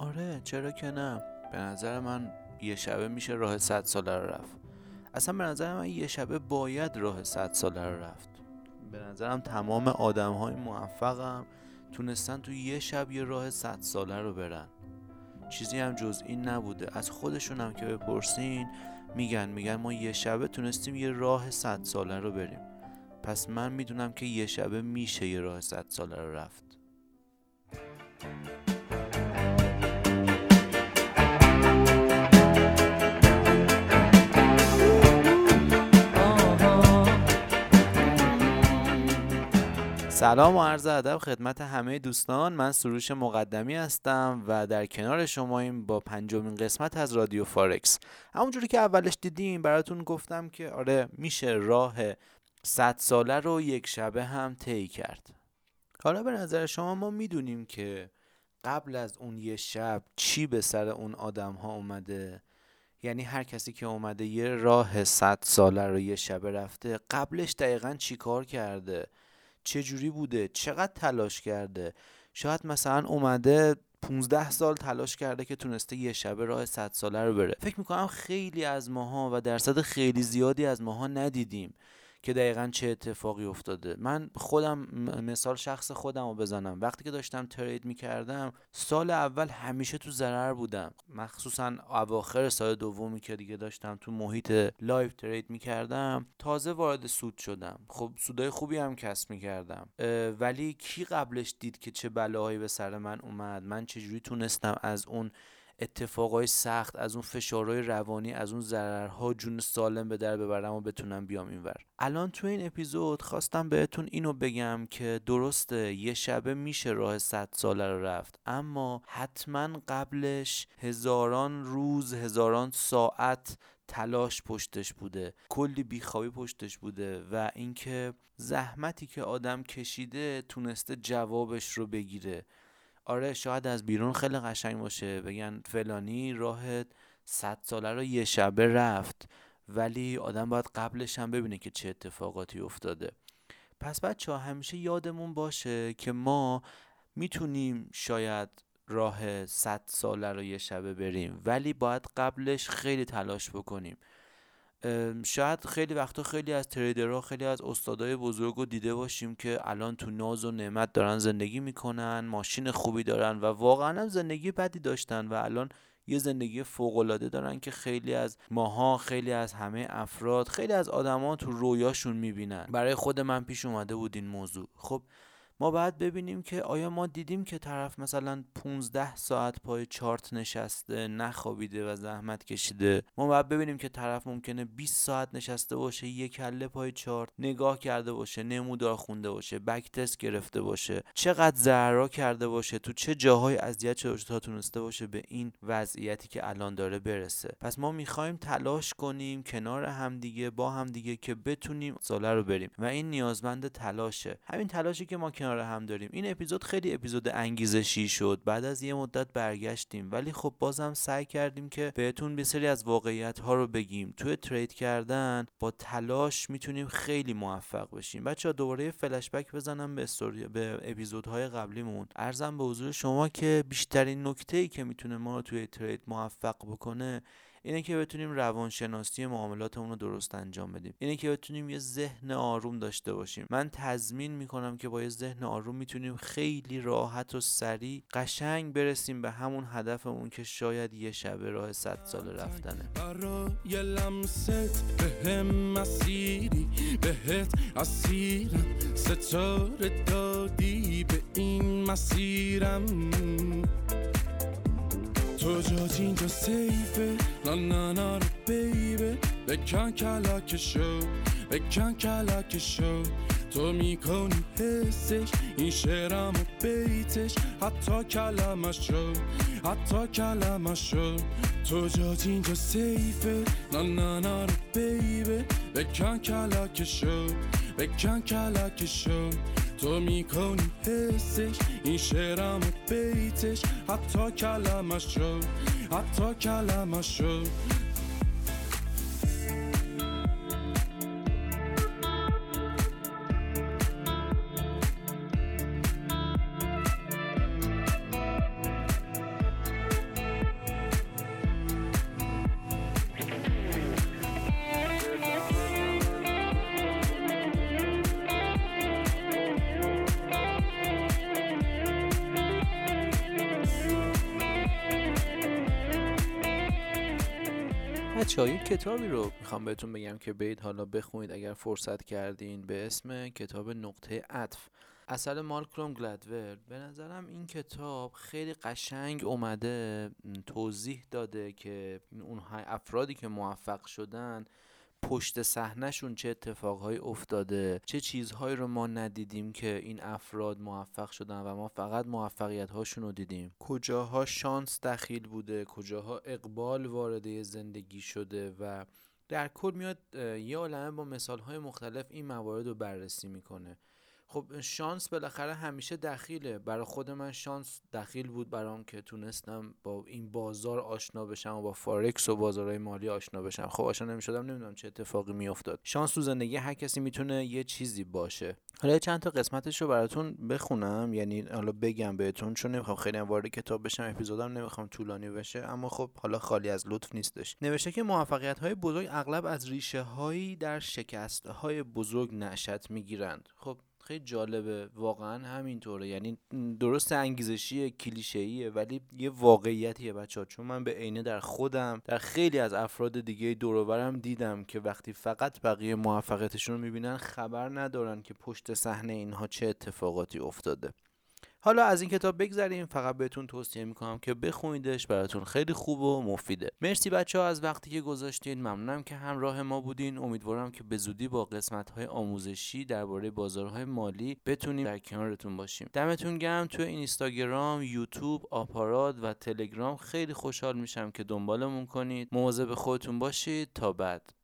آره چرا که نه. به نظر من یه شبه میشه راه صد ساله رو رفت. اصلا به نظر من یه شبه باید راه صد ساله رو رفت. به نظرم تمام آدم های موفقم تونستن تو یه شب یه راه صد ساله رو برن. چیزی هم جز این نبوده. از خودشون هم که بپرسین میگن میگن ما یه شبه تونستیم یه راه صد ساله رو بریم. پس من می‌دونم که یه شبه میشه یه راه صد ساله رو رفت. سلام و عرض ادب خدمت همه دوستان. من سروش مقدمی هستم و در کنار شما این با پنجمین قسمت از رادیو فارکس. همونجوری که اولش دیدیم براتون گفتم که آره میشه راه 100 ساله رو یک شبه هم طی کرد. حالا به نظر شما ما می‌دونیم که قبل از اون یه شب چی به سر اون آدم ها اومده؟ یعنی هر کسی که اومده یه راه 100 ساله رو یه شبه رفته قبلش دقیقا چی کار کرده؟ چه جوری بوده؟ چقدر تلاش کرده؟ شاید مثلا اومده 15 سال تلاش کرده که تونسته یه شبه راه 100 ساله رو بره. فکر می‌کنم خیلی از ماها و درصد خیلی زیادی از ماها ندیدیم. که دقیقا چه اتفاقی افتاده. من خودم مثال شخص خودم رو بزنم. وقتی که داشتم trade می‌کردم سال اول همیشه تو ضرر بودم. مخصوصا اواخر سال دومی که دیگه داشتم تو محیط live trade می‌کردم تازه وارد سود شدم. خب سودای خوبی هم کسب می‌کردم. ولی کی قبلش دید که چه بلاهایی به سر من اومد؟ من چجوری تونستم از اون اتفاقای سخت از اون فشارهای روانی از اون ضررها جون سالم به در ببرم و بتونم بیام اینور الان تو این اپیزود خواستم بهتون اینو بگم که درسته یه شبه میشه راه صد ساله رو رفت اما حتما قبلش هزاران روز هزاران ساعت تلاش پشتش بوده کلی بیخوابی پشتش بوده و اینکه زحمتی که آدم کشیده تونسته جوابش رو بگیره. آره شاید از بیرون خیلی قشنگ باشه. بگن فلانی راه صد ساله رو یه شبه رفت. ولی آدم باید قبلش هم ببینه که چه اتفاقاتی افتاده. پس بچه ها همیشه یادمون باشه که ما می‌تونیم شاید راه صد ساله رو یه شبه بریم. ولی باید قبلش خیلی تلاش بکنیم. شاید خیلی وقتا خیلی از تریدرها خیلی از استادای بزرگ رو دیده باشیم که الان تو ناز و نعمت دارن زندگی می‌کنن ماشین خوبی دارن و واقعا هم زندگی بدی داشتن و الان یه زندگی فوقالعاده دارن که خیلی از ماها خیلی از همه افراد خیلی از آدما تو رویاشون می‌بینن. برای خود من پیش اومده بود این موضوع. خب ما باید ببینیم که آیا ما دیدیم که طرف مثلا 15 ساعت پای چارت نشسته نخوابیده و زحمت کشیده. ما باید ببینیم که طرف ممکنه 20 ساعت نشسته باشه یک کله پای چارت نگاه کرده باشه نمودار خونده باشه بک تست گرفته باشه. چقدر ضررا کرده باشه تو چه جاهای اذیت شده تا تونسته باشه به این وضعیتی که الان داره برسه. پس ما می‌خوایم تلاش کنیم کنار همدیگه با همدیگه که بتونیم ساله رو بریم. و این نیازمند تلاشه. همین تلاشی که ما کنار کنار هم داریم. این اپیزود خیلی اپیزود انگیزشی شد. بعد از یه مدت برگشتیم. ولی خب بازم سعی کردیم که بهتون به سری از واقعیت ها رو بگیم. توی ترید کردن با تلاش می‌تونیم خیلی موفق بشیم. بچه ها دوباره فلش بک بزنم به استوری به اپیزودهای قبلیمون. ارزم به حضور شما که بیشترین نکته ای که می‌تونه ما رو توی ترید موفق بکنه اینه که بتونیم روانشناسی معاملاتمون رو درست انجام بدیم. اینه که بتونیم یه ذهن آروم داشته باشیم. من تضمین می‌کنم که با یه ذهن آروم می‌تونیم خیلی راحت و سریع قشنگ برسیم به همون هدفمون که شاید یه شبه راه صد سال رفتنه. برای ستاره دادی به این مسیرم. تو جات اینجا سیفه. نا نا نا بیبه. بکن کلاکشو بکن کلاکشو تو می‌کنی حسش. این شعرم و بیتش. حتی کلمشو حتی کلمشو تو جات اینجا سیفه. نا نا نا بیبه. بکن کلاکشو بکن کلاکشو تو می‌کنی حسش. این شعرم بیتش. حتی کلمش شد حتی کلمش شد بچه های کتابی رو می‌خوام بهتون بگم که برید حالا بخونید اگر فرصت کردین به اسم کتاب نقطه عطف. اصل مالکروم گلدور به نظرم این کتاب خیلی قشنگ اومده توضیح داده که اون افرادی که موفق شدن پشت صحنهشون چه اتفاقهایی افتاده چه چیزهایی رو ما ندیدیم که این افراد موفق شدن و ما فقط موفقیت هاشون رو دیدیم؟ کجاها شانس دخیل بوده کجاها اقبال وارده زندگی شده و در کل میاد یه عالمه با مثال های مختلف این موارد رو بررسی می‌کنه. خب شانس بالاخره همیشه دخیله. برای خود من شانس دخیل بود برام که تونستم با این بازار آشنا بشم و با فارکس و بازارهای مالی آشنا بشم. خب آشنا نمی‌شدم نمی‌دونم چه اتفاقی میافتاد. شانس تو زندگی هر کسی می‌تونه یه چیزی باشه. حالا چند تا قسمتش رو براتون بخونم. یعنی حالا بگم بهتون چون نمی‌خوام خیلی وارد کتاب بشم اپیزودم نمی‌خوام طولانی بشه. اما خب حالا خالی از لطف نیستش. نوشته که موفقیت های بزرگ اغلب از ریشه هایی در شکست های بزرگ نشأت می‌گیرند. خب خیلی جالبه. واقعا همینطوره. یعنی درست انگیزشی کلیشه‌ایه ولی یه واقعیتیه بچه ها چون من به عینه در خودم در خیلی از افراد دیگه دوروبرم دیدم که وقتی فقط بقیه موفقیتشون رو می‌بینن خبر ندارن که پشت صحنه اینها چه اتفاقاتی افتاده. حالا از این کتاب بگذریم فقط بهتون توصیه می‌کنم که بخونیدش براتون خیلی خوب و مفیده. مرسی بچه ها از وقتی که گذاشتین. ممنونم که همراه ما بودین. امیدوارم که به زودی با قسمت های آموزشی درباره بازارهای مالی بتونیم در کنارتون باشیم. دمتون گرم. تو اینستاگرام یوتیوب آپارات و تلگرام خیلی خوشحال میشم که دنبالمون کنید. مواظب خودتون باشید. تا بعد.